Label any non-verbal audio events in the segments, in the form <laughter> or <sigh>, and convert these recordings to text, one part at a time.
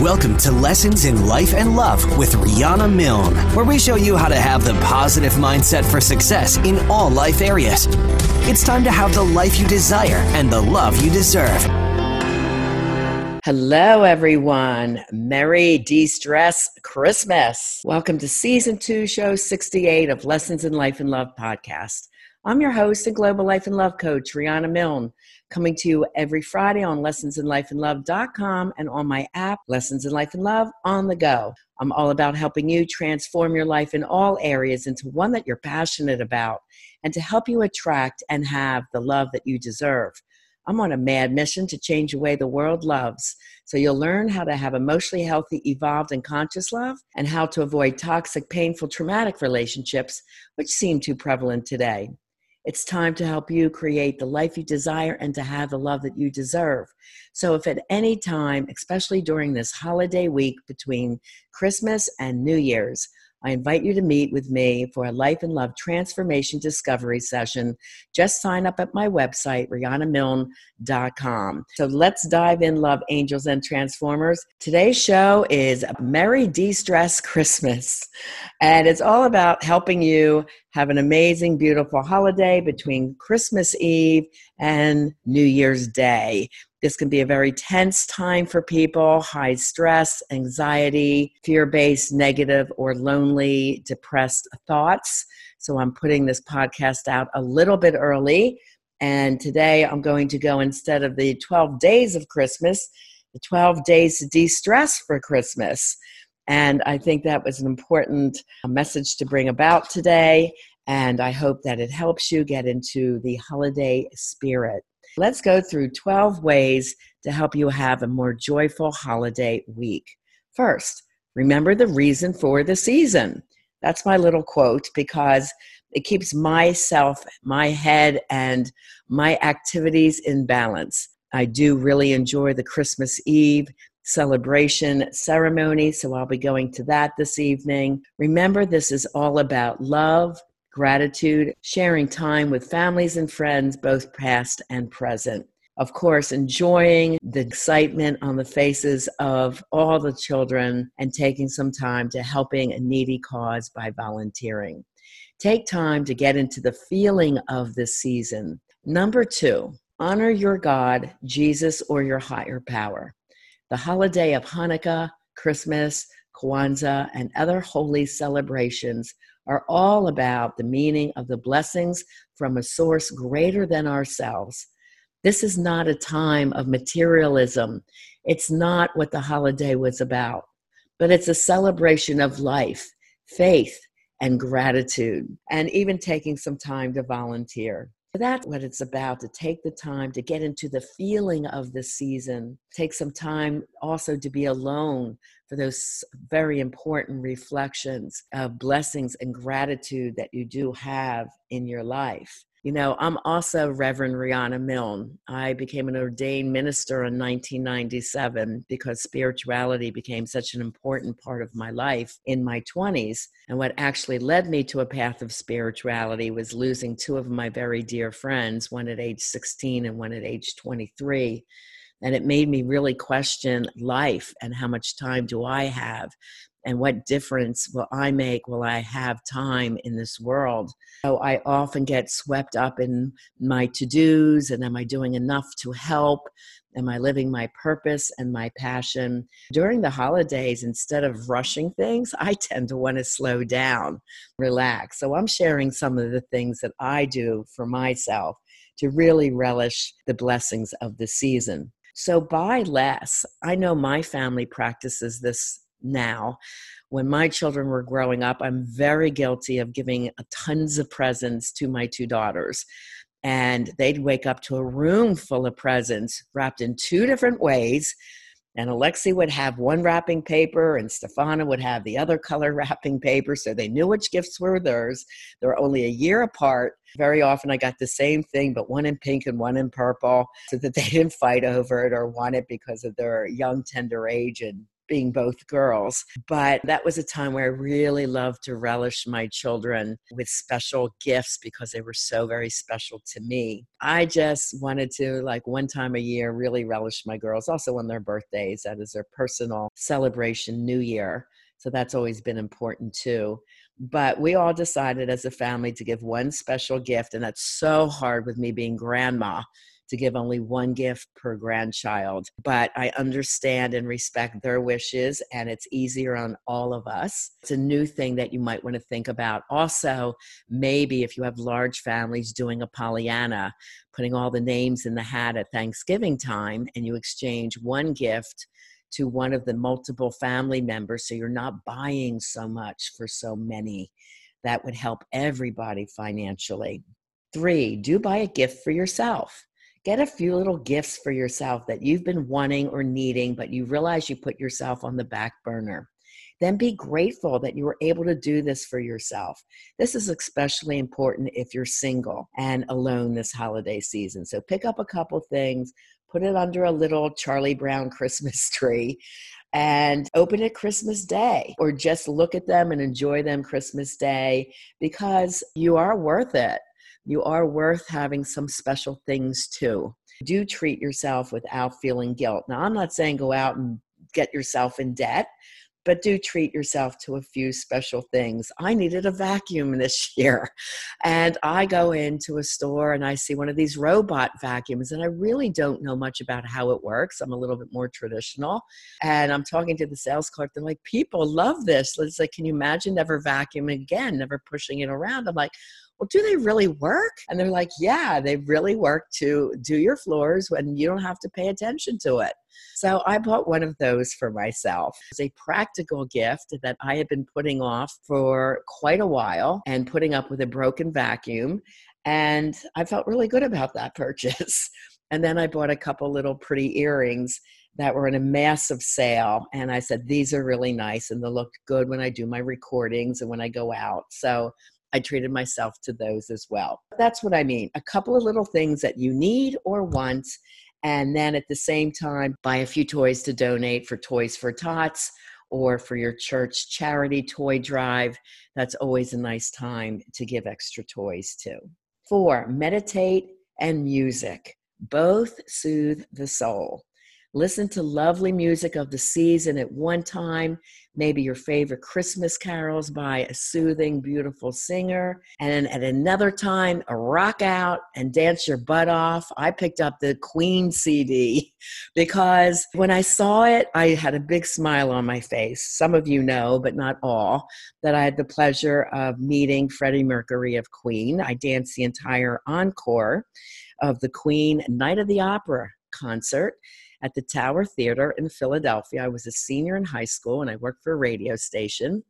Welcome to Lessons in Life and Love with Rihanna Milne, where we show you how to have the positive mindset for success in all life areas. It's time to have the life you desire and the love you deserve. Hello, everyone. Merry De Stress Christmas. Welcome to Season 2, Show 68 of Lessons in Life and Love podcast. I'm your host and Global Life and Love Coach, Rihanna Milne coming to you every Friday on lessonsinlifeandlove.com and on my app, Lessons in Life and Love on the go. I'm all about helping you transform your life in all areas into one that you're passionate about and to help you attract and have the love that you deserve. I'm on a mad mission to change the way the world loves. So you'll learn how to have emotionally healthy, evolved, and conscious love, and how to avoid toxic, painful, traumatic relationships, which seem too prevalent today. It's time to help you create the life you desire and to have the love that you deserve. So, if at any time, especially during this holiday week between Christmas and New Year's, I invite you to meet with me for a life and love transformation discovery session. Just sign up at my website, RihannaMilne.com. So let's dive in, love angels and transformers. Today's show is Merry De Stress Christmas, and it's all about helping you have an amazing, beautiful holiday between Christmas Eve and New Year's Day. This can be a very tense time for people, high stress, anxiety, fear based, negative, or lonely, depressed thoughts. So I'm putting this podcast out a little bit early. And today I'm going to go instead of the 12 days of Christmas, the 12 days to de stress for Christmas. And I think that was an important uh, message to bring about today. And I hope that it helps you get into the holiday spirit. Let's go through 12 ways to help you have a more joyful holiday week. First, remember the reason for the season. That's my little quote because it keeps myself, my head, and my activities in balance. I do really enjoy the Christmas Eve celebration ceremony, so I'll be going to that this evening. Remember, this is all about love, gratitude, sharing time with families and friends, both past and present. Of course, enjoying the excitement on the faces of all the children and taking some time to helping a needy cause by volunteering. Take time to get into the feeling of this season. Number two, honor your God, Jesus, or your higher power. The holiday of Hanukkah, Christmas, Kwanzaa, and other holy celebrations are all about the meaning of the blessings from a source greater than ourselves. This is not a time of materialism. It's not what the holiday was about, but it's a celebration of life, faith, and gratitude, and even taking some time to volunteer. That's what it's about to take the time to get into the feeling of the season, take some time also to be alone for those very important reflections of blessings and gratitude that you do have in your life. You know, I'm also Reverend Rihanna Milne. I became an ordained minister in 1997 because spirituality became such an important part of my life in my 20s. And what actually led me to a path of spirituality was losing two of my very dear friends, one at age 16 and one at age 23 and it made me really question life and how much time do I have and what difference will I make? Will I have time in this world? So I often get swept up in my to dos and am I doing enough to help? Am I living my purpose and my passion? During the holidays, instead of rushing things, <laughs> I tend to want to slow down, relax. So I'm sharing some of the things that I do for myself to really relish the blessings of the season. So buy less. I know my family practices this now. When my children were growing up, I'm very guilty of giving uh, tons of presents to my two daughters. And they'd wake up to a room full of presents wrapped in two different ways and Alexi would have one wrapping paper, and Stefana would have the other color <laughs> wrapping paper. So they knew which gifts were theirs. They were only a year apart. Very often I got the same thing, but one in pink and one in purple, so that they <laughs> didn't fight over it or want it because of their young, tender age and being both girls. But that was a time where I really loved to relish my children with special gifts because they were so very special to me. I just wanted to, like, one time a year, really relish my girls, also on their birthdays. That is their personal celebration, New Year. So that's always been important too. But we all decided as a family to give one special gift, and that's so hard with me being grandma to give only one gift per grandchild. But I understand and respect their wishes, and it's easier on all of us. It's a new thing that you might want to think about. Also, maybe if you have large families doing a Pollyanna, putting all the names in the hat at Thanksgiving time, and you exchange one gift to one of the multiple family members so you're not buying so much for so many. That would help everybody financially. Three, do buy a gift for yourself. Get a few little gifts for yourself that you've been wanting or needing, but you realize you put yourself on the back burner. Then be grateful that you were able to do this for yourself. This is especially important if you're single and alone this holiday season. So pick up a couple things, put it under a little Charlie Brown Christmas <laughs> tree, and open it Christmas Day, or just look at them and enjoy them Christmas Day because you are worth it you are worth having some special things too. Do treat yourself without feeling guilt. Now, I'm not saying go out and get yourself in debt, but do treat yourself to a few special things. I needed a vacuum <laughs> this year, and I go into a store and I see one of these robot vacuums, and I really don't know much about how it works. I'm a little bit more traditional, and I'm talking to the sales clerk. They're like, "People love this." It's like, "Can you imagine never vacuuming again, never pushing it around?" I'm like, well, do they really work? And they're like, yeah, they really work to do your floors when you don't have to pay attention to it. So I bought one of those for myself. It's a practical gift that I had been putting off for quite a while and putting up with a broken vacuum. And I felt really good about that <laughs> purchase. And then I bought a couple little pretty earrings that were in a massive sale. And I said, these are really nice and they look good when I do my recordings and when I go out. So I treated myself to those as well. That's what I mean. A couple of little things that you need or want, and then at the same time, buy a few toys to donate for Toys for Tots or for your church charity toy drive. That's always a nice time to give extra toys to. Four, meditate and music. Both soothe the soul. Listen to lovely music of the season at one time, maybe your favorite Christmas carols by a soothing, beautiful singer, and at another time, a rock out and dance your butt off. I picked up the Queen CD <laughs> because when I saw it, I had a big smile on my face. Some of you know, but not all, that I had the pleasure of meeting Freddie Mercury of Queen. I danced the entire encore of the Queen Night of the Opera concert at the Tower Theater in Philadelphia. I was a senior in high school and I worked for a radio station.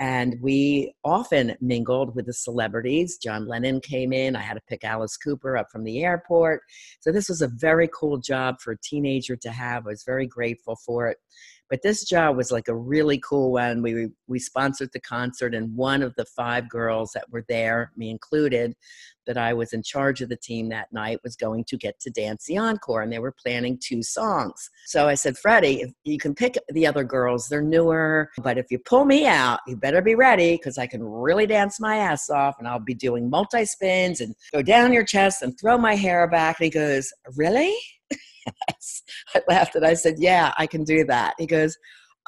And we often mingled with the celebrities. John Lennon came in. I had to pick Alice Cooper up from the airport. So, this was a very cool job for a teenager to have. I was very grateful for it. But this job was like a really cool one. We we sponsored the concert, and one of the five girls that were there, me included, that I was in charge of the team that night, was going to get to dance the encore, and they were planning two songs. So I said, Freddie, you can pick the other girls; they're newer, but if you pull me out, you better be ready because I can really dance my ass off, and I'll be doing multi spins and go down your chest and throw my hair back. And he goes, Really? I laughed and I said, Yeah, I can do that. He goes,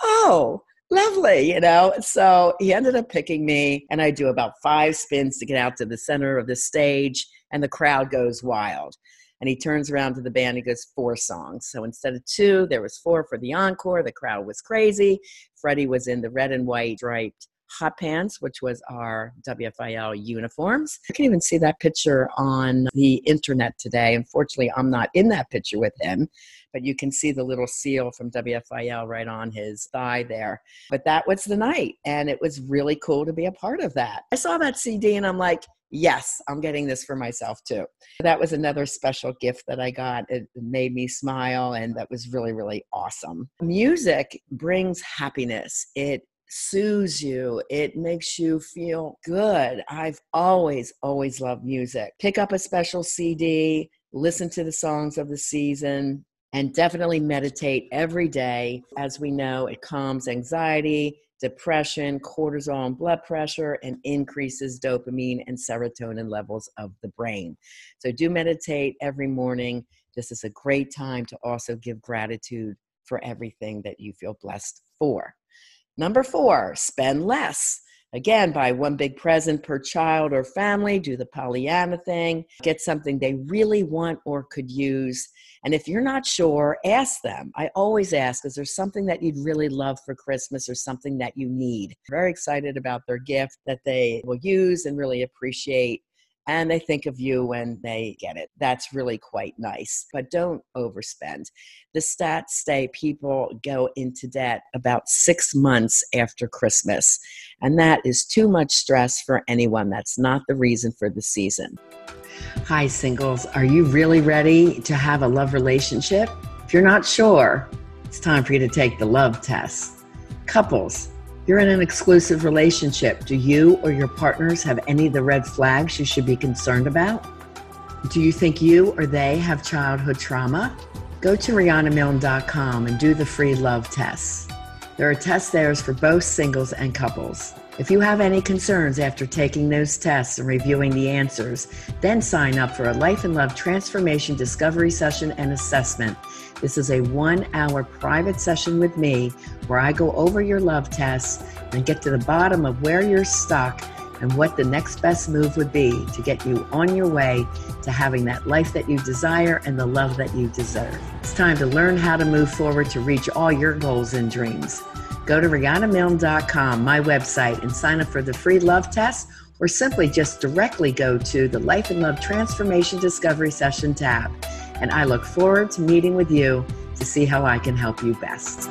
Oh, lovely, you know. So he ended up picking me, and I do about five spins to get out to the center of the stage, and the crowd goes wild. And he turns around to the band, he goes, Four songs. So instead of two, there was four for the encore. The crowd was crazy. Freddie was in the red and white striped hot pants, which was our WFIL uniforms. You can even see that picture on the internet today. Unfortunately, I'm not in that picture with him, but you can see the little seal from WFIL right on his thigh there. But that was the night, and it was really cool to be a part of that. I saw that CD and I'm like, yes, I'm getting this for myself too. That was another special gift that I got. It made me smile, and that was really, really awesome. Music brings happiness. It soothes you, it makes you feel good. I've always, always loved music. Pick up a special CD, listen to the songs of the season, And definitely meditate every day. As we know, it calms anxiety, depression, cortisol, and blood pressure, and increases dopamine and serotonin levels of the brain. So, do meditate every morning. This is a great time to also give gratitude for everything that you feel blessed for. Number four, spend less. Again, buy one big present per child or family, do the Pollyanna thing, get something they really want or could use. And if you're not sure, ask them. I always ask, is there something that you'd really love for Christmas or something that you need? Very excited about their gift that they will use and really appreciate and they think of you when they get it. That's really quite nice, but don't overspend. The stats say people go into debt about six months after Christmas, and that is too much stress for anyone. That's not the reason for the season. Hi, singles. Are you really ready to have a love relationship? If you're not sure, it's time for you to take the love test. Couples, you're in an exclusive relationship. Do you or your partners have any of the red flags you should be concerned about? Do you think you or they have childhood trauma? Go to RihannaMilne.com and do the free love tests. There are test there for both singles and couples. If you have any concerns after taking those tests and reviewing the answers, then sign up for a Life and Love Transformation Discovery Session and Assessment this is a one hour private session with me where I go over your love tests and get to the bottom of where you're stuck and what the next best move would be to get you on your way to having that life that you desire and the love that you deserve. It's time to learn how to move forward to reach all your goals and dreams. Go to RihannaMilne.com, my website, and sign up for the free love test or simply just directly go to the Life and Love Transformation Discovery Session tab and I look forward to meeting with you to see how I can help you best.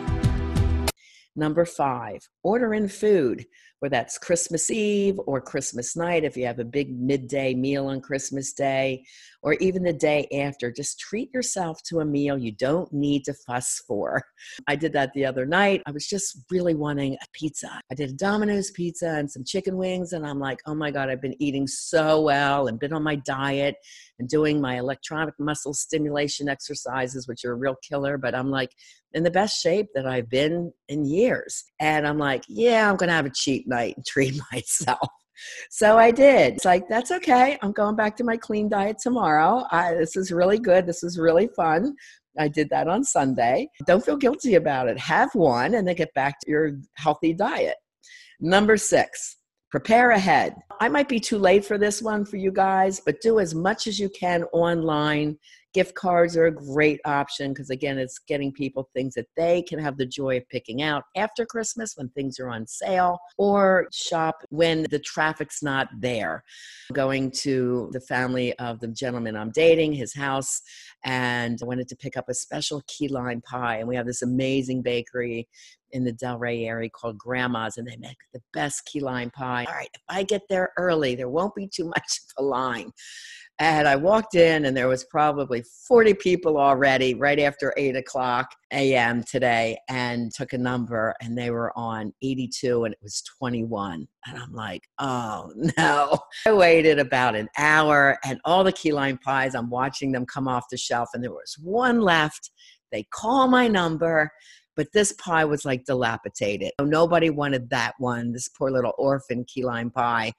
Number five, order in food whether that's Christmas Eve or Christmas night, if you have a big midday meal on Christmas Day, or even the day after, just treat yourself to a meal you don't need to fuss for. I did that the other night. I was just really wanting a pizza. I did a Domino's pizza and some chicken wings, and I'm like, oh my God, I've been eating so well and been on my diet and doing my electronic muscle stimulation exercises, which are a real killer. But I'm like, in the best shape that I've been in years. And I'm like, yeah, I'm going to have a cheat night and treat <laughs> myself. So I did. It's like, that's okay. I'm going back to my clean diet tomorrow. I, this is really good. This is really fun. I did that on Sunday. Don't feel guilty about it. Have one and then get back to your healthy diet. Number six, prepare ahead. I might be too late for this one for you guys, but do as much as you can online gift cards are a great option because again it's getting people things that they can have the joy of picking out after christmas when things are on sale or shop when the traffic's not there going to the family of the gentleman i'm dating his house and i wanted to pick up a special key lime pie and we have this amazing bakery in the Delray area called Grandma's, and they make the best key lime pie. All right, if I get there early, there won't be too <laughs> much of a line. And I walked in, and there was probably 40 people already right after 8 o'clock a.m. today, and took a number, and they were on 82, and it was 21. And I'm like, oh <laughs> no. I waited about an hour, and all the key lime pies, I'm watching them come off the shelf, and there was one left. They call my number but this pie was like dilapidated. Nobody wanted that one, this poor little orphan key lime pie.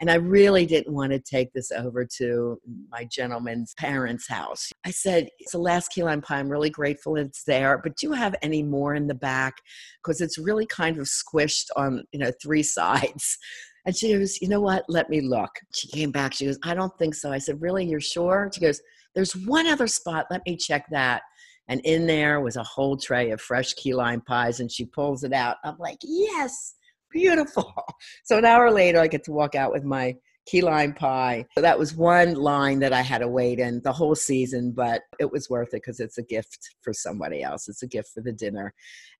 And I really didn't want to take this over to my gentleman's parents' house. I said, It's the last key lime pie. I'm really grateful it's there, but do you have any more in the back? Because it's really kind of squished on, you know, three <laughs> sides. And she goes, You know what? Let me look. She came back. She goes, I don't think so. I said, Really? You're sure? She goes, There's one other spot. Let me check that. And in there was a whole tray of fresh key lime pies, and she pulls it out. I'm like, yes, beautiful. <laughs> So an hour later, I get to walk out with my key lime pie. So that was one line that I had to wait in the whole season, but it was worth it because it's a gift for somebody else. It's a gift for the dinner.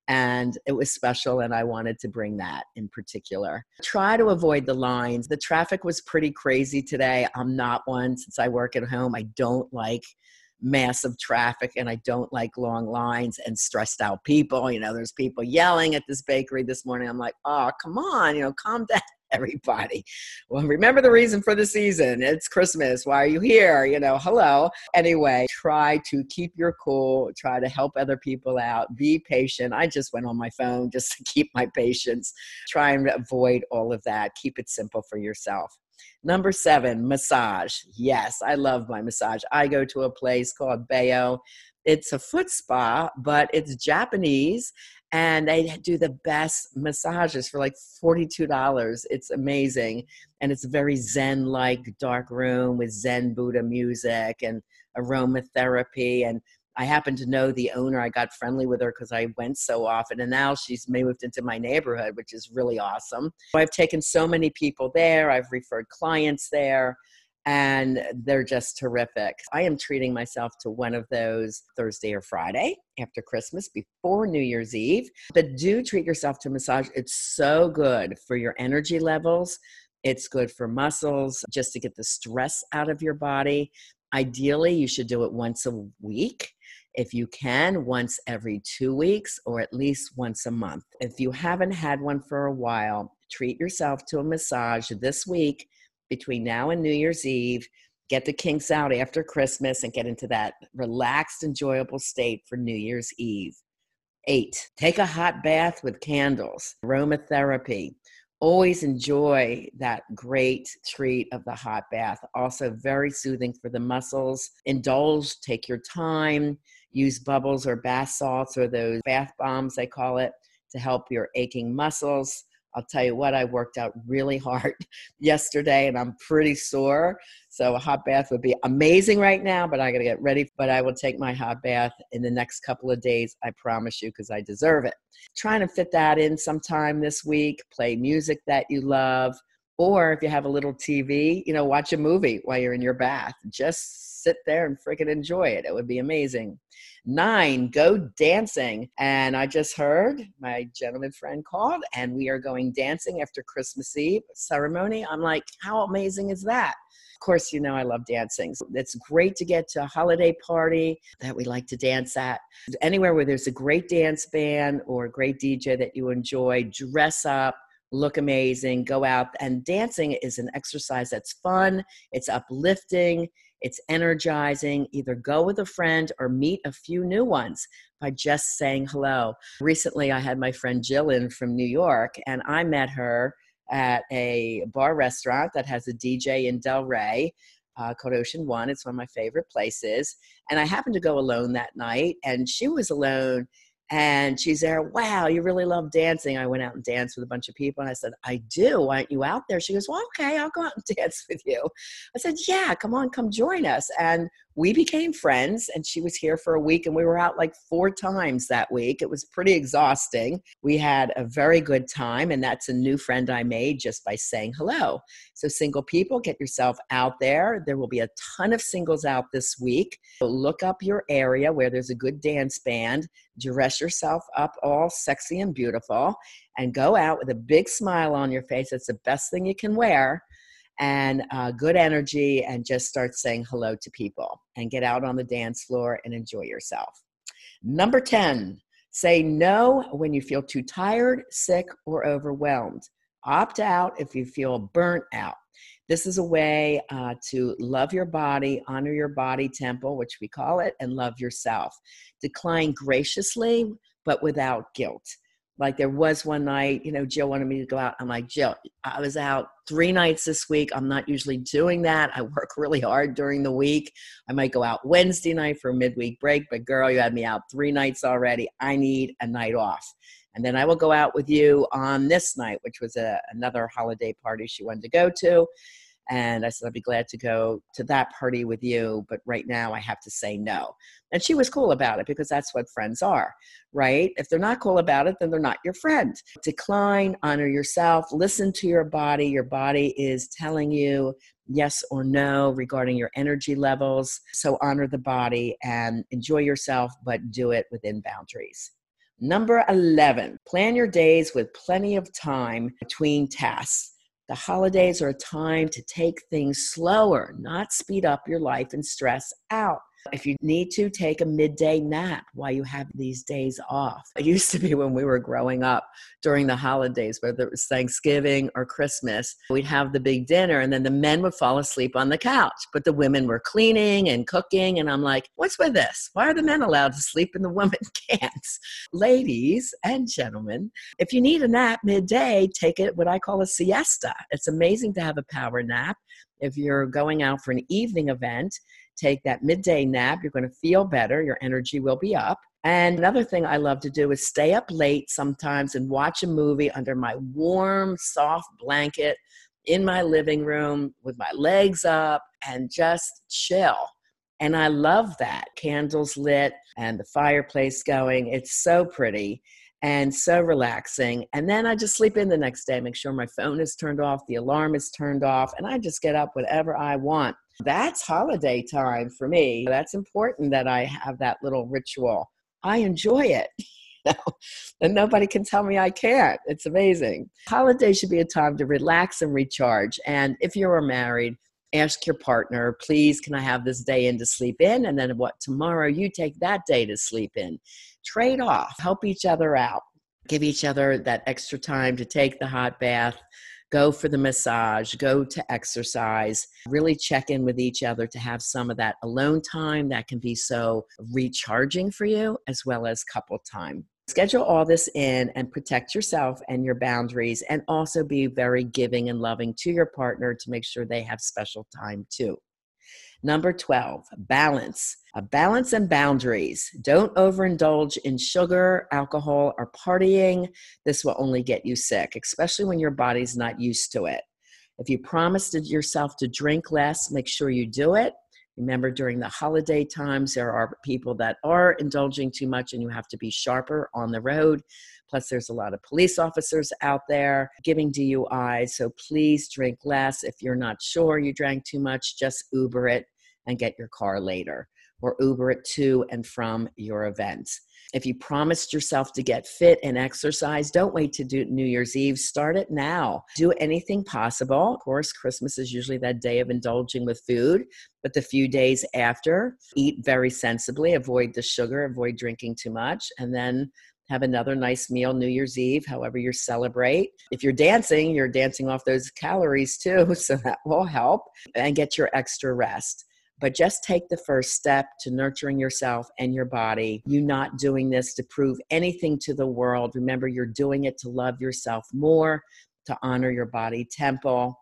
And it was special, and I wanted to bring that in particular. Try to avoid the lines. The traffic was pretty crazy today. I'm not one since I work at home. I don't like massive traffic and I don't like long lines and stressed out people. You know, there's people yelling at this bakery this morning. I'm like, oh, come on, you know, calm <laughs> down. <laughs> everybody. Well, remember the reason for the season. It's Christmas. Why are you here? You know, hello. Anyway, try to keep your cool, try to help other people out, be patient. I just went on my phone <laughs> just to keep my patience. Try and avoid all of that. Keep it simple for yourself. Number seven, massage. Yes, I love my massage. I go to a place called Bayo. It's a foot spa, but it's Japanese and they do the best massages for like $42 it's amazing and it's a very zen like dark room with zen buddha music and aromatherapy and i happen to know the owner. I got friendly with her because i went so often and now she's moved into my neighborhood which is really awesome. I've taken so many people there. I've referred clients there and they're just terrific. I am treating myself to one of those Thursday or Friday after Christmas before New Year's Eve. But do treat yourself to a massage. It's so good for your energy levels. It's good for muscles, just to get the stress out of your body. Ideally, you should do it once a week. If you can, once every two weeks or at least once a month. If you haven't had one for a while, treat yourself to a massage this week between now and New Year's Eve, get the kinks out after Christmas, and get into that relaxed, enjoyable state for New Year's Eve. Eight, take a hot bath with candles, aromatherapy. Always enjoy that great treat of the hot bath. Also, very soothing for the muscles. Indulge, take your time, use bubbles or bath salts or those bath bombs, they call it, to help your aching muscles. I'll tell you what, I worked out really hard <laughs> yesterday and I'm pretty sore. So a hot bath would be amazing right now, but I got to get ready. But I will take my hot bath in the next couple of days. I promise you, because I deserve it. Trying to fit that in sometime this week, play music that you love. Or if you have a little TV, you know, watch a movie while you're in your bath. Just sit there and freaking enjoy it. It would be amazing. Nine, go dancing. And I just heard my gentleman friend called, and we are going dancing after Christmas Eve ceremony. I'm like, how amazing is that? Of course, you know I love dancing. It's great to get to a holiday party that we like to dance at. Anywhere where there's a great dance band or a great DJ that you enjoy, dress up, look amazing, go out. And dancing is an exercise that's fun, it's uplifting, it's energizing. Either go with a friend or meet a few new ones by just saying hello. Recently, I had my friend Jill in from New York, and I met her at a bar restaurant that has a DJ in Delray. Uh, called Ocean One. It's one of my favorite places. And I happened to go alone that night, and she was alone and she's there, wow, you really love dancing. I went out and danced with a bunch of people. And I said, I do. Why aren't you out there? She goes, Well, okay, I'll go out and <laughs> dance with you. I said, Yeah, come on, come join us. And we became friends and she was here for a week and we were out like four times that week. It was pretty exhausting. We had a very good time and that's a new friend i made just by saying hello. So single people get yourself out there. There will be a ton of singles out this week. So look up your area where there's a good dance band. Dress yourself up all sexy and beautiful and go out with a big smile on your face. It's the best thing you can wear and uh, good energy and just start saying hello to people and get out on the dance floor and enjoy yourself. Number 10, say no when you feel too tired, sick, or overwhelmed. Opt out if you feel burnt out. This is a way uh, to love your body, honor your body temple, which we call it, and love yourself. Decline graciously, but without guilt. Like there was one night, you know, Jill wanted me to go out. I'm like, Jill, I was out three nights this week. I'm not usually doing that. I work really hard during the week. I might go out Wednesday night for a midweek break, but girl, you had me out three nights already. I need a night off. And then I will go out with you on this night, which was a, another holiday party she wanted to go to. And I said, I'd be glad to go to that party with you, but right now I have to say no. And she was cool about it because that's what friends are, right? If they're not cool about it, then they're not your friend. Decline, honor yourself, listen to your body. Your body is telling you yes or no regarding your energy levels. So honor the body and enjoy yourself, but do it within boundaries. Number 11, plan your days with plenty of time between tasks. The holidays are a time to take things slower, not speed up your life and stress out. If you need to, take a midday nap while you have these days off. It used to be when we were growing up during the holidays, whether it was Thanksgiving or Christmas, we'd have the big dinner and then the men would fall asleep on the couch, but the women were cleaning and cooking. And I'm like, what's with this? Why are the men allowed to sleep and the women <laughs> can't? Ladies and gentlemen, if you need a nap midday, take it what I call a siesta. It's amazing to have a power nap. If you're going out for an evening event, take that midday nap. You're going to feel better. Your energy will be up. And another thing I love to do is stay up late sometimes and watch a movie under my warm, soft blanket in my living room with my legs up and just chill. And I love that. Candles lit and the fireplace going. It's so pretty and so relaxing. And then I just sleep in the next day, make sure my phone is turned off, the alarm is turned off, and I just get up whatever I want. That's holiday time for me. That's important that I have that little ritual. I enjoy it. <laughs> and nobody can tell me I can't. It's amazing. Holiday should be a time to relax and recharge. And if you're married, ask your partner, please, can I have this day in to sleep in? And then what, tomorrow you take that day to sleep in. Trade off, help each other out, give each other that extra time to take the hot bath, go for the massage, go to exercise, really check in with each other to have some of that alone time that can be so recharging for you, as well as couple time. Schedule all this in and protect yourself and your boundaries, and also be very giving and loving to your partner to make sure they have special time too. Number 12, balance. A balance and boundaries. Don't overindulge in sugar, alcohol, or partying. This will only get you sick, especially when your body's not used to it. If you promised yourself to drink less, make sure you do it. Remember, during the holiday times, there are people that are indulging too much, and you have to be sharper on the road. Plus, there's a lot of police officers out there giving DUIs. So please drink less. If you're not sure you drank too much, just Uber it and get your car later or Uber it to and from your event. If you promised yourself to get fit and exercise, don't wait to do New Year's Eve. Start it now. Do anything possible. Of course, Christmas is usually that day of indulging with food, but the few days after, eat very sensibly, avoid the sugar, avoid drinking too much, and then have another nice meal New Year's Eve, however you celebrate. If you're dancing, you're dancing off those calories too, <laughs> so that will help, and get your extra rest. But just take the first step to nurturing yourself and your body. You not doing this to prove anything to the world. Remember, you're doing it to love yourself more, to honor your body temple,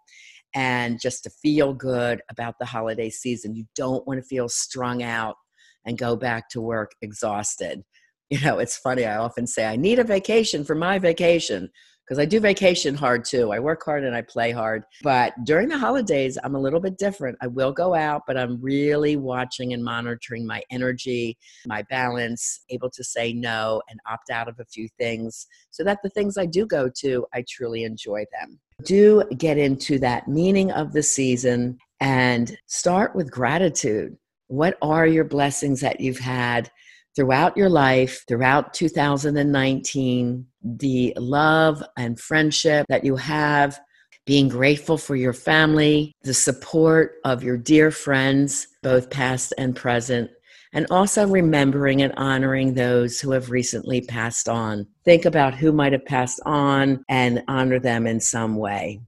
and just to feel good about the holiday season. You don't want to feel strung out and go back to work exhausted you know, it's funny. I often say, I need a vacation for my vacation because I do vacation hard too. I work hard and I play hard. But during the holidays, I'm a little bit different. I will go out, but I'm really watching and monitoring my energy, my balance, able to say no and opt out of a few things so that the things I do go to, I truly enjoy them. Do get into that meaning of the season and start with gratitude. What are your blessings that you've had? Throughout your life, throughout 2019, the love and friendship that you have, being grateful for your family, the support of your dear friends, both past and present, and also remembering and honoring those who have recently passed on. Think about who might have passed on and honor them in some way.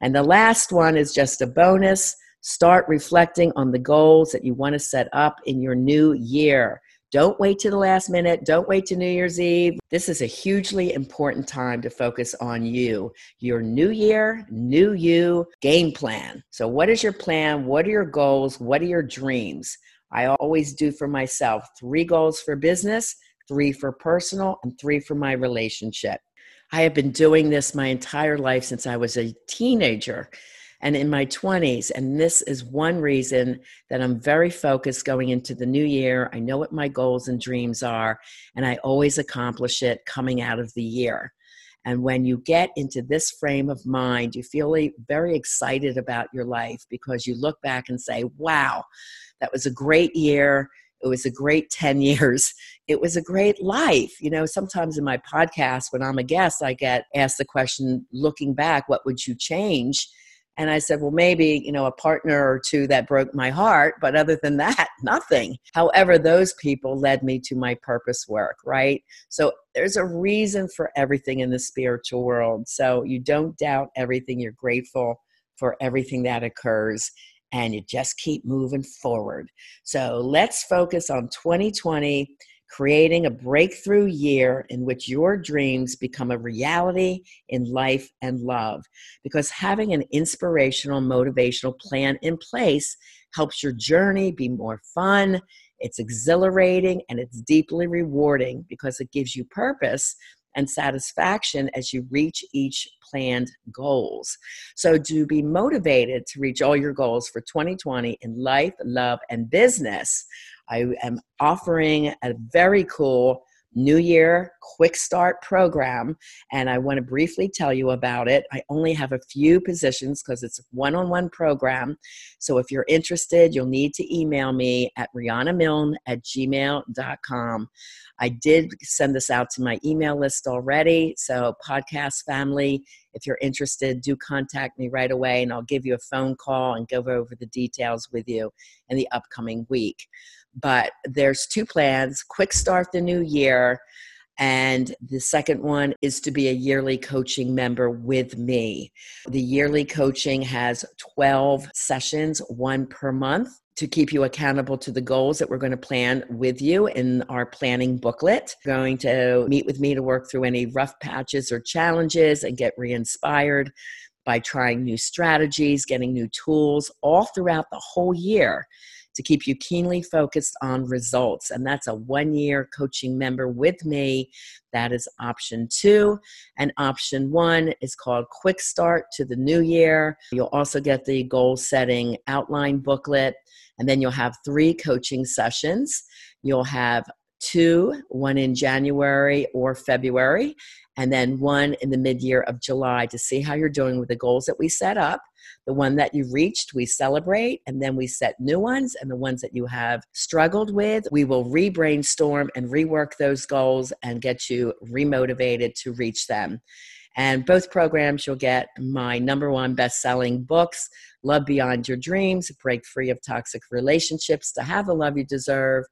And the last one is just a bonus. Start reflecting on the goals that you want to set up in your new year. Don't wait to the last minute. Don't wait to New Year's Eve. This is a hugely important time to focus on you, your new year, new you game plan. So, what is your plan? What are your goals? What are your dreams? I always do for myself three goals for business, three for personal, and three for my relationship. I have been doing this my entire life since I was a teenager and in my 20s. And this is one reason that I'm very focused going into the new year. I know what my goals and dreams are, and I always accomplish it coming out of the year. And when you get into this frame of mind, you feel very excited about your life because you look back and say, wow, that was a great year. It was a great <laughs> 10 years. It was a great life. You know, sometimes in my podcast, when I'm a guest, I get asked the question, looking back, what would you change? And I said, well, maybe, you know, a partner or two that broke my heart, but other than that, <laughs> nothing. However, those people led me to my purpose work, right? So there's a reason for everything in the spiritual world. So you don't doubt everything. You're grateful for everything that occurs and you just keep moving forward. So let's focus on 2020 creating a breakthrough year in which your dreams become a reality in life and love. Because having an inspirational, motivational plan in place helps your journey be more fun, it's exhilarating, and it's deeply rewarding because it gives you purpose and satisfaction as you reach each planned goals. So, to be motivated to reach all your goals for 2020 in life, love, and business, I am offering a very cool New Year Quick Start program, and I want to briefly tell you about it. I only have a few positions because it's a one on one program. So if you're interested, you'll need to email me at rihanna Milne at gmail.com. I did send this out to my email list already. So, podcast family, if you're interested, do contact me right away and I'll give you a phone call and go over the details with you in the upcoming week but there's two plans quick start the new year and the second one is to be a yearly coaching member with me. The yearly coaching has 12 sessions, one per month, to keep you accountable to the goals that we're going to plan with you in our planning booklet. Going to meet with me to work through any rough patches or challenges and get re inspired by trying new strategies, getting new tools all throughout the whole year to keep you keenly focused on results. And that's a one year coaching member with me. That is option two. And option one is called Quick Start to the New Year. You'll also get the goal setting outline booklet. And then you'll have three coaching sessions. You'll have two, one in January or February, and then one in the mid year of July to see how you're doing with the goals that we set up. The one that you reached, we celebrate, and then we set new ones. And the ones that you have struggled with, we will re brainstorm and rework those goals and get you remotivated to reach them. And both programs, you'll get my number one best selling books, Love Beyond Your Dreams, Break Free of Toxic Relationships to Have the Love You Deserve,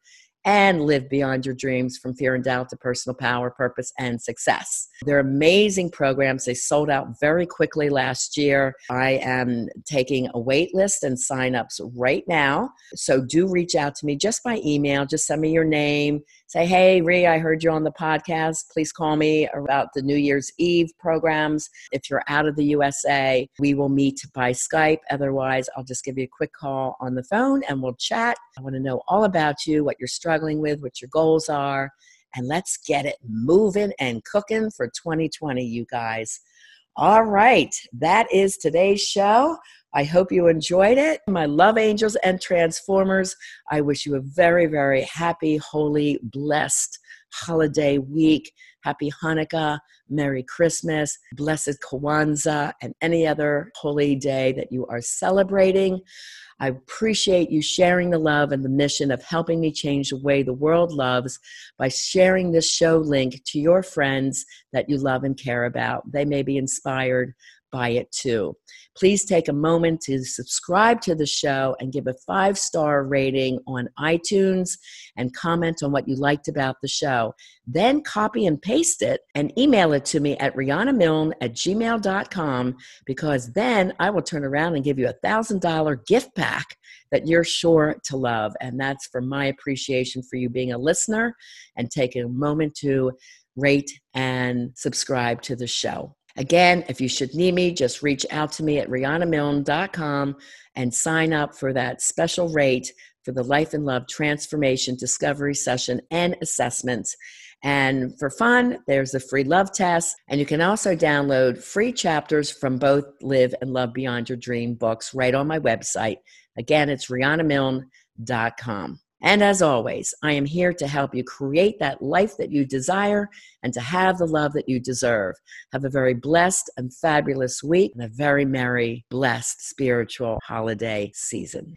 and live beyond your dreams from fear and doubt to personal power, purpose, and success. They're amazing programs. They sold out very quickly last year. I am taking a wait list and signups right now. So do reach out to me just by email. Just send me your name. Say, hey, Ree, I heard you on the podcast. Please call me about the New Year's Eve programs. If you're out of the USA, we will meet by Skype. Otherwise, I'll just give you a quick call on the phone and we'll chat. I want to know all about you, what you're struggling with, what your goals are, and let's get it moving and cooking for 2020, you guys. All right, that is today's show. I hope you enjoyed it. My love angels and transformers, I wish you a very, very happy, holy, blessed holiday week. Happy Hanukkah, Merry Christmas, Blessed Kwanzaa, and any other holy day that you are celebrating. I appreciate you sharing the love and the mission of helping me change the way the world loves by sharing this show link to your friends that you love and care about. They may be inspired by it too. Please take a moment to subscribe to the show and give a five star rating on iTunes and comment on what you liked about the show. Then copy and paste it and email it to me at rihannamilne at gmail.com because then I will turn around and give you a $1,000 gift pack that you're sure to love. And that's for my appreciation for you being a listener and taking a moment to rate and subscribe to the show. Again, if you should need me, just reach out to me at rihannamilne.com and sign up for that special rate for the Life and Love Transformation Discovery Session and Assessments. And for fun, there's a free love test. And you can also download free chapters from both Live and Love Beyond Your Dream books right on my website. Again, it's rihannamilne.com. And as always, I am here to help you create that life that you desire and to have the love that you deserve. Have a very blessed and fabulous week and a very merry, blessed spiritual holiday season.